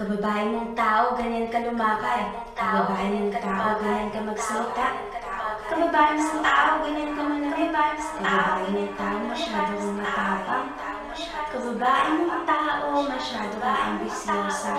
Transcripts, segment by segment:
Kababae mong tao, ganyan ka lumakad. Kababae mong tao, ganyan ka magsalita. Kababae mong tao, ganyan ka manamit. Kababae mong tao, masyado kang matapang. Kababae mong tao, masyado kang ambisyosa.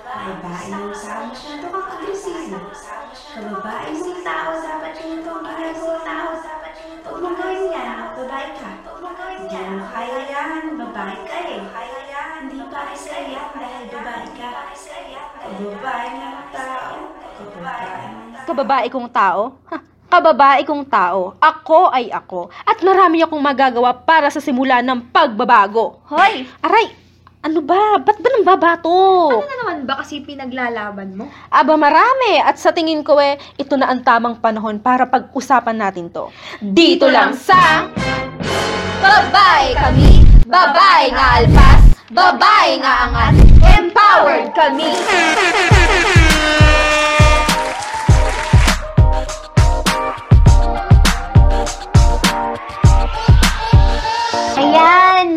Kababae mong tao, masyado kang agresibo. Kababae mong tao, dapat yun itong ginagawa tao. Huwag mong gawin yan, babae ka. Hindi mo kaya yan, babae ka eh. Hindi pa isa yan dahil babae ka. Kababae ng tao, kababae ng Kababae kong tao? Ha, kababae kong tao. Ako ay ako. At marami akong magagawa para sa simula ng pagbabago. Hoy! Aray! Ano ba? Ba't ba nang babato? Ano na naman ba kasi pinaglalaban mo? Aba marami at sa tingin ko eh, ito na ang tamang panahon para pag-usapan natin to. Dito lang sa Babae kami, babae nga alpas, babae nga angat, empowered kami.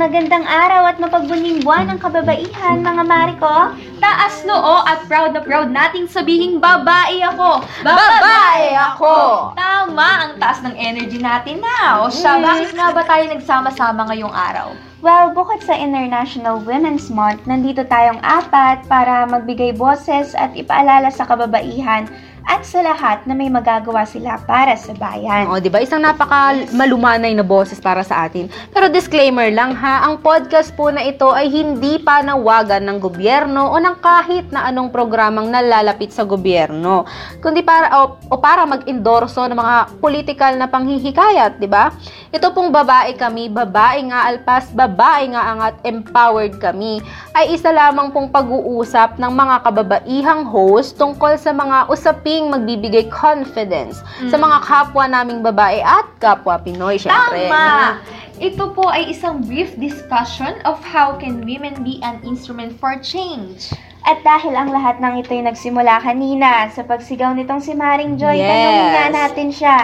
Magandang araw at mapagbuning buwan ng kababaihan, mga Mariko. Taas noo at proud na proud nating sabihing babae ako. Babae ako! Tama ang taas ng energy natin na. O siya, bakit nga ba tayo nagsama-sama ngayong araw? Well, bukod sa International Women's Month, nandito tayong apat para magbigay boses at ipaalala sa kababaihan at sa lahat na may magagawa sila para sa bayan. O, di ba? Isang napaka malumanay na boses para sa atin. Pero disclaimer lang ha, ang podcast po na ito ay hindi panawagan ng gobyerno o ng kahit na anong programang nalalapit sa gobyerno. Kundi para o, o para mag-endorso ng mga political na panghihikayat, di ba? Ito pong babae kami, babae nga alpas, babae nga angat, empowered kami, ay isa lamang pong pag-uusap ng mga kababaihang host tungkol sa mga usaping magbibigay confidence sa mga kapwa naming babae at kapwa Pinoy, syempre. Tama! Ito po ay isang brief discussion of how can women be an instrument for change. At dahil ang lahat ng ito'y nagsimula kanina sa pagsigaw nitong si Maring Joy, Yes. tanongin nga natin siya,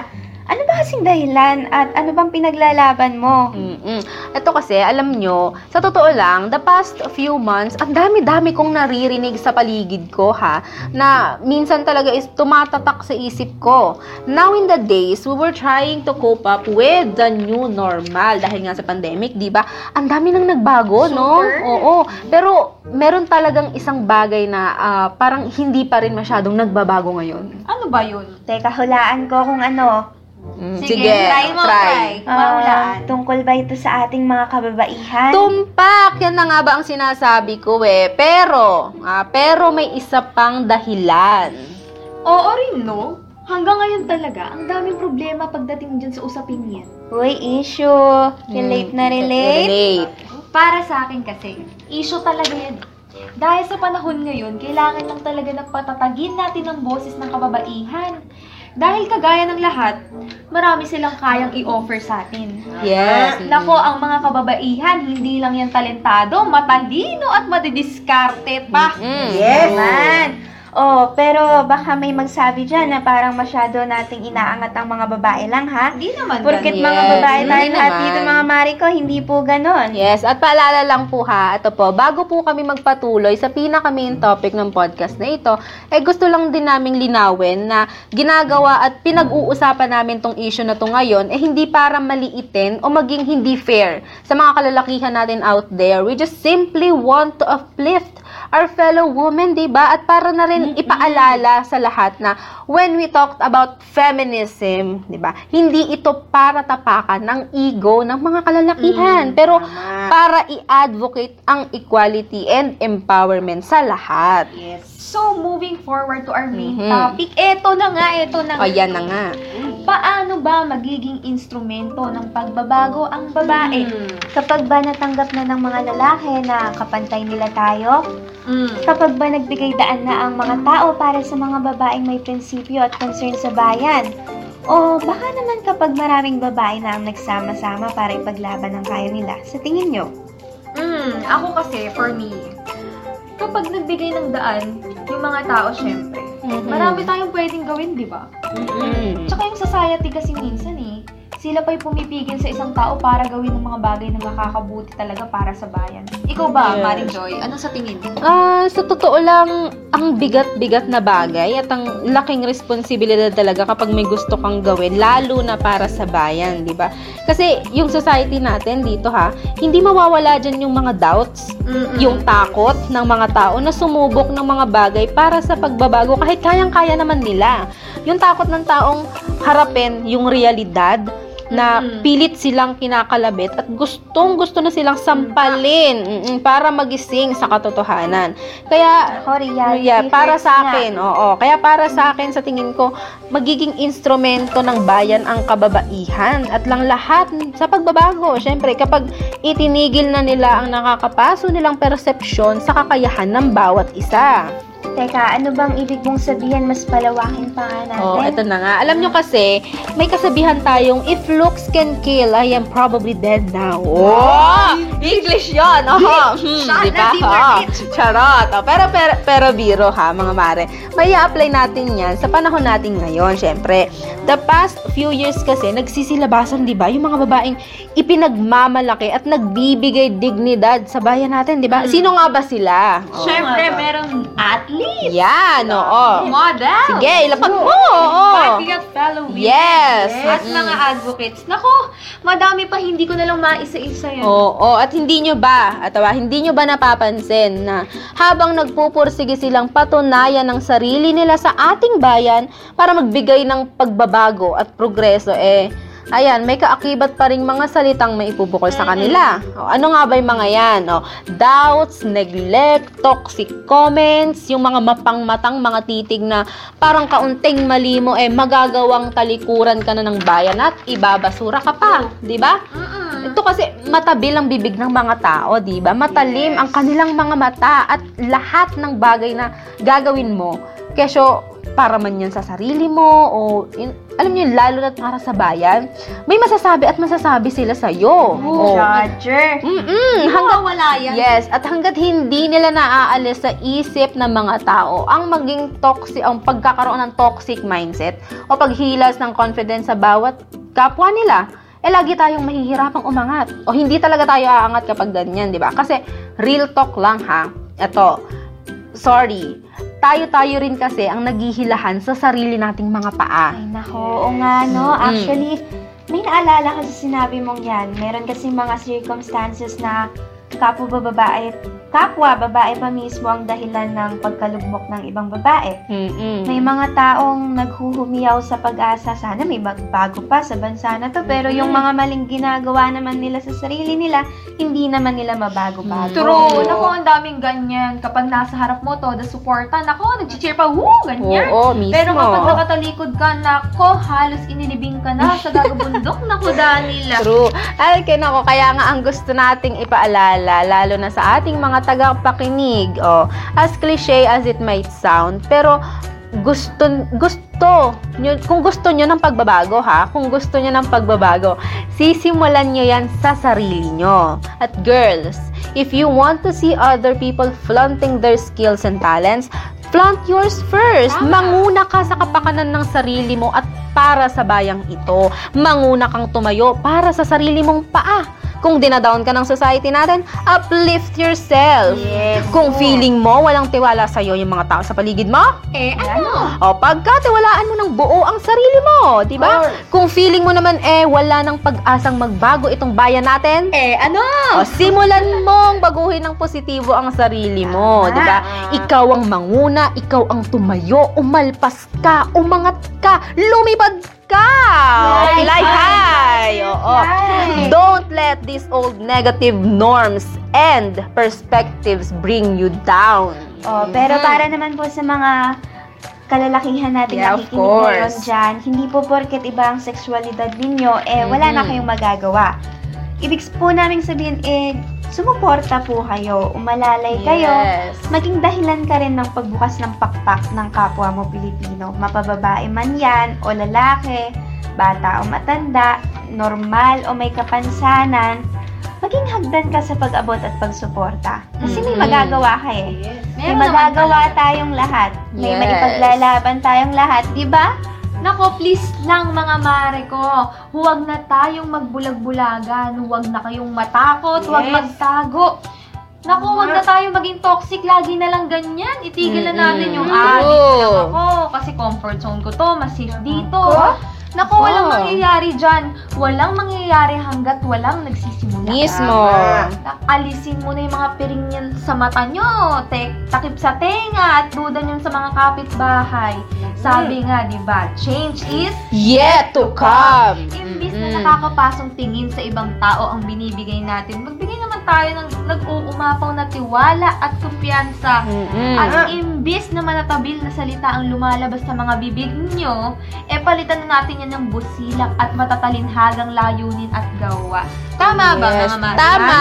ano ba kasing dahilan at ano bang pinaglalaban mo? Mm-mm. Ito kasi, alam nyo, sa totoo lang, the past few months, ang dami-dami kong naririnig sa paligid ko, ha, na minsan talaga is tumatatak sa isip ko. Now in the days, we were trying to cope up with the new normal dahil nga sa pandemic, di ba? Ang dami nang nagbago, no? Super. Oo. Pero meron talagang isang bagay na ah, parang hindi pa rin masyadong nagbabago ngayon. Ano ba yun? Teka, hulaan ko kung ano. Mm, Sige, try mo, try. Ah, Mahulaan. tungkol ba ito sa ating mga kababaihan? Tumpak! Yan na nga ba ang sinasabi ko eh. Pero, ah, pero may isa pang dahilan. Oo rin, no? Hanggang ngayon talaga, ang daming problema pagdating dyan sa usaping yan. Uy, issue. Relate na relate. Relate. Para sa akin kasi, issue talaga yan. Dahil sa panahon ngayon, kailangan lang talaga na patatagin natin ang boses ng kababaihan. Dahil kagaya ng lahat, marami silang kayang i-offer sa atin. Yes. Nako, ang mga kababaihan, hindi lang yan talentado, matalino at madidiskarte pa. Mm. Naman. Oh, pero baka may magsabi dyan na parang masyado nating inaangat ang mga babae lang, ha? Hindi naman Porket Yes, mga babae hindi tayo naman. dito, mga Mariko, hindi po ganon. Yes, at paalala lang po ha, ito po, bago po kami magpatuloy sa pinaka main topic ng podcast na ito, eh gusto lang din naming linawin na ginagawa at pinag-uusapan namin tong issue na to ngayon, eh hindi para maliitin o maging hindi fair sa mga kalalakihan natin out there. We just simply want to uplift our fellow women, di ba? At para na rin ipaalala sa lahat na when we talked about feminism, di ba? Hindi ito para tapakan ng ego ng mga kalalakihan, pero para i-advocate ang equality and empowerment sa lahat. So, moving forward to our main Mhm. topic, eto na nga, eto na O, yan na nga. Paano ba magiging instrumento ng pagbabago ang babae? Kapag ba natanggap na ng mga lalaki na kapantay nila tayo? Mm. Kapag ba nagbigay daan na ang mga tao para sa mga babaeng may prinsipyo at concern sa bayan? O baka naman kapag maraming babae na ang nagsama-sama para ipaglaban ang kaya nila, sa tingin nyo? Mm, ako kasi, for me, kapag nagbigay ng daan, yung mga tao, syempre, Mhm. marami tayong pwedeng gawin, di ba? Mm. Tsaka yung society kasi minsan eh, sila pa'y pumipigil sa isang tao para gawin ng mga bagay na makakabuti talaga para sa bayan. Ikaw ba, Yes. Maring Joy? Ano sa tingin mo? Ah, sa totoo lang, ang bigat-bigat na bagay at ang laking responsibilidad talaga kapag may gusto kang gawin, lalo na para sa bayan, di ba? Kasi yung society natin dito ha, hindi mawawala dyan yung mga doubts, yung takot ng mga tao na sumubok ng mga bagay para sa pagbabago kahit kayang-kaya naman nila. Yung takot ng taong harapin yung realidad na Mm-mm. pilit silang kinakalabit at gustong gusto na silang sampalin mm, para magising sa katotohanan. Kaya Ako, reality Yeah, para sa akin, oo. Kaya para sa akin, sa tingin ko, magiging instrumento ng bayan ang kababaihan at lang lahat sa pagbabago. Siyempre, kapag itinigil na nila ang nakakapaso nilang persepsyon sa kakayahan ng bawat isa. Teka, ano bang ibig mong sabihin? Mas palawakin pa nga natin. Oh, eto na nga. Alam nyo kasi, may kasabihan tayong, if looks can kill, I am probably dead now. Oh! English yun! Oh, hmm, Shot di na ba? di Oh, charot. Oh, pero, pero, pero biro ha, mga mare. May apply natin yan sa panahon natin ngayon, syempre. The past few years kasi, nagsisilabasan, di ba? Yung mga babaeng ipinagmamalaki at nagbibigay dignidad sa bayan natin, di ba? Sino nga ba sila? Oh. Siyempre, merong athlete, Yan, oo. model, Sige, ilapag mo. Oo. Five fellow women. Yes. At mga advocates. Nako, madami pa hindi ko na lang maisa-isa yan. Oo, at hindi nyo ba, at ah, hindi nyo ba napapansin na habang nagpupursige silang patunayan ng sarili nila sa ating bayan para magbigay ng pagbabago at progreso, eh, ayan, may kaakibat pa rin mga salitang may ipubukol sa kanila. O, ano nga ba yung mga yan? O, doubts, neglect, toxic comments, yung mga mapangmatang mga titig na parang kaunting mali mo, eh, magagawang talikuran ka na ng bayan at ibabasura ka pa. di ba? Ito kasi matabil ang bibig ng mga tao, 'di ba? Matalim ang kanilang mga mata at lahat ng bagay na gagawin mo, kesyo para man yan sa sarili mo o in- alam niyo lalo na para sa bayan, may masasabi at masasabi sila sa iyo. Oh, Roger. Mm. Hanggang wala yan. Yes, at hanggat hindi nila naaalis sa isip ng mga tao ang maging toxic, ang pagkakaroon ng toxic mindset o paghilas ng confidence sa bawat kapwa nila, eh lagi tayong mahihirapang umangat. O hindi talaga tayo aangat kapag ganyan, di ba? Kasi real talk lang ha. Ito, sorry. Tayo-tayo rin kasi ang naghihilahan sa sarili nating mga paa. Ay, nako. Oo nga, no. Mm. Actually, may naalala kasi sinabi mong yan. Meron kasi mga circumstances na kapwa babae, kapwa babae pa mismo ang dahilan ng pagkalugmok ng ibang babae. Mm-mm. May mga taong naghuhumiyaw sa pag-asa, sana may magbago pa sa bansa na to, pero yung mga maling ginagawa naman nila sa sarili nila, hindi naman nila mabago-bago. True. Nako, ang daming ganyan. Kapag nasa harap mo to, the supporta, nako, nag-cheer pa, woo, ganyan. Oo, mismo. Pero kapag nakatalikod ka, nako, halos inilibing ka na sa gagabundok. nako, Danila. True. Ay, nako, kaya nga ang gusto nating ipaalala, lalo na sa ating mga tagapakinig, oh, as cliche as it might sound, pero gusto gusto nyo, kung gusto nyo ng pagbabago ha, kung gusto nyo ng pagbabago, sisimulan nyo yan sa sarili nyo. At girls, if you want to see other people flaunting their skills and talents, flaunt yours first. Tama. Manguna ka sa kapakanan ng sarili mo at para sa bayang ito. Manguna kang tumayo para sa sarili mong paa. Kung dinadown ka ng society natin, uplift yourself. Yes. Kung feeling mo walang tiwala sa'yo yung mga tao sa paligid mo, Eh, ano? o pagkatiwalaan mo ng buo ang sarili mo, di ba? Kung feeling mo naman eh wala nang pag-asang magbago itong bayan natin, Eh, ano? o simulan mong baguhin ng positibo ang sarili mo, Tama. di ba? Ikaw ang manguna, ikaw ang tumayo, umalpas ka, umangat ka, lumipad ka! Right. Fly high! Oo. Right. Don't let these old negative norms and perspectives bring you down. Oh, pero para naman po sa mga kalalakihan natin Yeah, of nakikinig ngayon course. dyan, hindi po porket iba ang sexualidad ninyo, eh wala na kayong magagawa. Ibig po namin sabihin, eh, sumuporta po kayo, umalalay kayo, Yes. maging dahilan ka rin ng pagbukas ng pakpak ng kapwa mo Pilipino. Mapababae man yan, o lalaki, bata o matanda, normal o may kapansanan, maging hagdan ka sa pag-abot at pagsuporta. Kasi may Mhm. magagawa ka eh. May magagawa tayong lahat. May Yes. maipaglalaban tayong lahat, di ba? Nako, please lang mga mare ko. Huwag na tayong magbulag-bulagan. Huwag na kayong matakot. Huwag Yes. magtago. Naku, huwag na tayo maging toxic. Lagi na lang ganyan. Itigil na natin yung addict ako. Kasi comfort zone ko to. Mas safe dito. Naku, walang Oo. mangyayari dyan. Walang mangyayari hanggat walang nagsisimula. Mismo. Alisin mo na yung mga piring yan sa mata nyo, tek, takip sa tenga, at duda nyo sa mga kapitbahay. Sabi nga, di ba, change is Yet to come. Imbis na nakakapasong tingin sa ibang tao ang binibigay natin, magbigay naman tayo ng nag-uumapaw na tiwala at kumpiyansa. Mm-mm. At imbis na manatabil na salita ang lumalabas sa mga bibig nyo, e palitan na natin yan ng busilak at matatalinhagang layunin at gawa. Tama ba Yes, mga mare? Tama.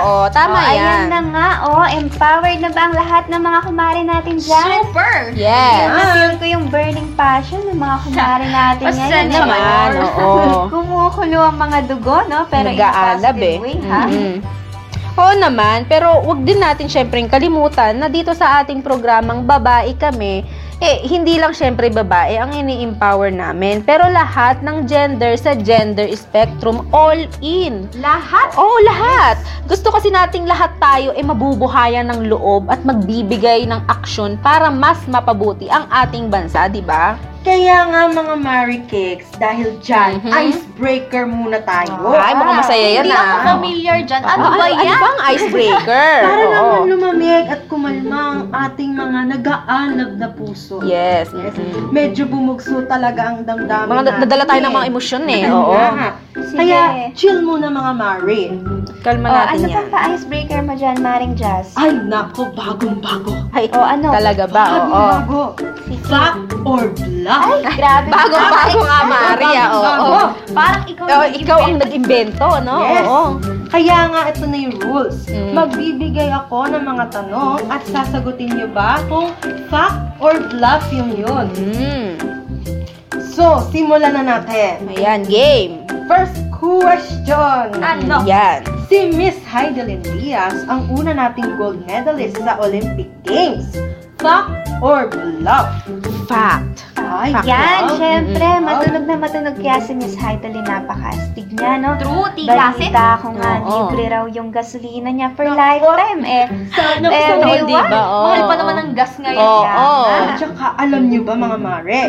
Oo, tama oh, yan. Ayan na nga, oh, empowered na ba ang lahat ng mga kumare natin dyan? Super! Yes. Na-feel ko yung burning passion ng mga kumare natin Basta ngayon. naman. Naman, oo. Kumukulo ang mga dugo, no? Pero in a positive eh. way, ha? Mm-mm. Oo naman, pero wag din natin syempreng kalimutan na dito sa ating programang Babae Kami, eh, hindi lang syempre babae ang ini-empower namin, pero lahat ng gender sa gender spectrum, all in. Lahat Oo, lahat. Gusto kasi nating lahat tayo ay mabubuhayan ng loob at magbibigay ng aksyon para mas mapabuti ang ating bansa, di ba? Kaya nga mga Mary Cakes, dahil dyan, Mhm. icebreaker muna tayo. Ay, mukhang masaya yan Hindi ako ah. familiar dyan. Ano Ah, ba ano, yan? bang icebreaker? Para Oo. naman lumamig at kumalma ang ating mga nag-aalab na puso. Yes. Yes. mm-mm. Medyo bumugso talaga ang damdamin Mga na- nadala tayo ng mga emosyon eh. Oo. Sige. Kaya, chill muna mga Mary. Kalma Oh, natin ano yan. pa pa-icebreaker mo dyan, Maring Jazz? Ay, nako, bagong-bago. Ay, Oh, ano? talaga ba? Oo. Bagong-bago. Sige. Fact or bluff? Ay, grabe. Bagong-bago nga, Maria. Oo. Bago. Parang ikaw, yung ikaw ang nag-invento, no? Yes. Oo. Kaya nga, ito na yung rules. Mm. Magbibigay ako ng mga tanong at sasagutin niyo ba kung fact or bluff yung yun. Mm. So, simulan na natin. Ayan, game. First question. Ano? Yan. Si Miss Heidelin Diaz ang una nating gold medalist sa Olympic Games. Fact or bluff? Fact. Ay, Fact. Yan, bluff. syempre, Mm. matunog na matunog kaya si Miss Heidelin, napaka-astig niya, no? True, tigasin. Balita ko nga, Oo. libre raw yung gasolina niya for lifetime, eh. Sana Eh, sa may di ba? Oo. Mahal pa naman ang gas ngayon. Oo. yan. oo. Ah. At saka, alam niyo ba mga mare,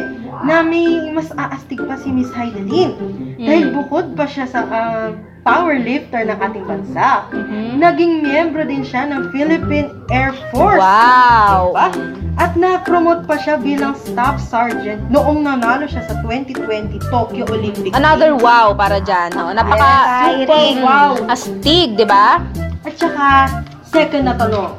na may mas aastig pa si Miss Heidelin. Dahil bukod pa siya sa ah, powerlifter ng ating bansa, Mhm. naging miyembro din siya ng Philippine Air Force. Wow. Diba? At na-promote pa siya bilang staff sergeant noong nanalo siya sa 2020 Tokyo Olympic Another wow para dyan. No? Napaka Yes, Super wow! astig, di ba? At saka, second na tanong.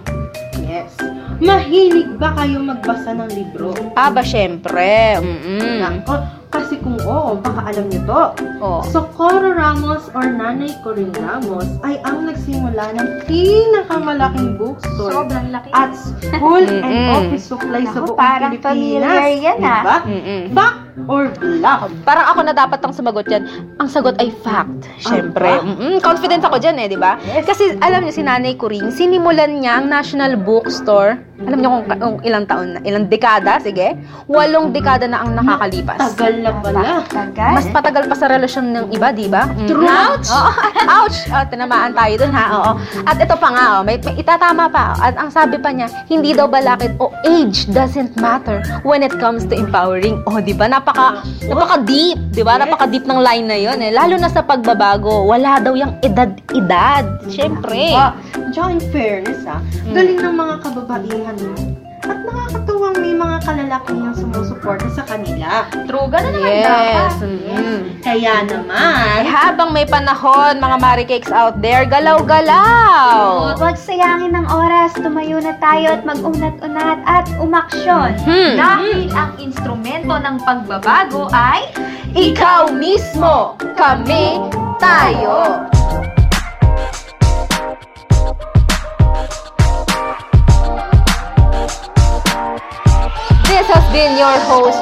Yes. Mahilig ba kayo magbasa ng libro? Aba, syempre. Mm-mm. Nako, kasi kung oo, baka alam niyo to. Oh. Socorro Ramos or Nanay Corinne Ramos ay ang nagsimula ng pinakamalaking bookstore Sobrang laki. at school and Mm-mm. office supply sa Naku, buong parang Pilipinas. familiar yan, ah. Diba? Mm-mm. Fact or bluff? Parang ako na dapat ang sumagot dyan. Ang sagot ay fact. Syempre. Ah, Mm-mm. Confident ako dyan eh, di ba? Kasi alam niyo si Nanay Kuring, sinimulan niya ang National Bookstore. Alam niyo kung, kung ilang taon na, ilang dekada, sige? Walong dekada na ang nakakalipas. Tagal na pala. Tagal. Mas patagal pa sa relasyon ng iba, di ba? Mm. True. Ouch! Oo. Ouch! Oh, tinamaan tayo dun, ha? Oo. At ito pa nga, oh, may, may itatama pa. At ang sabi pa niya, hindi daw balakid o age doesn't matter when it comes to empowering. Oh, di ba? Napaka, napaka deep, di ba? Yes. Napaka deep ng line na yun, eh. Lalo na sa pagbabago, wala daw yung edad-edad. Siyempre. Ah, Tsaka in fairness ah, galing ng mga kababaihan mo. At nakakatuwang may mga kalalakihang sumusuporta sa kanila. True, ganun naman Yes. dapat. mm. Kaya Ay, naman, habang may panahon, mga maricakes out there, galaw-galaw! Huwag sayangin ng oras, tumayo na tayo at mag-unat-unat at umaksyon. Hmm. Dahil ang instrumento ng pagbabago ay Ikaw mismo, kami, tayo.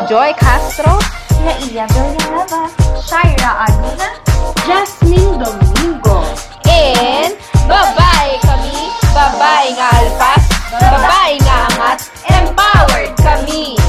Joy Castro, Laia Villanueva, Shaira Aguna, Jasmine Domingo, and babae kami, babae nga alpas, babae nga angat, empowered kami!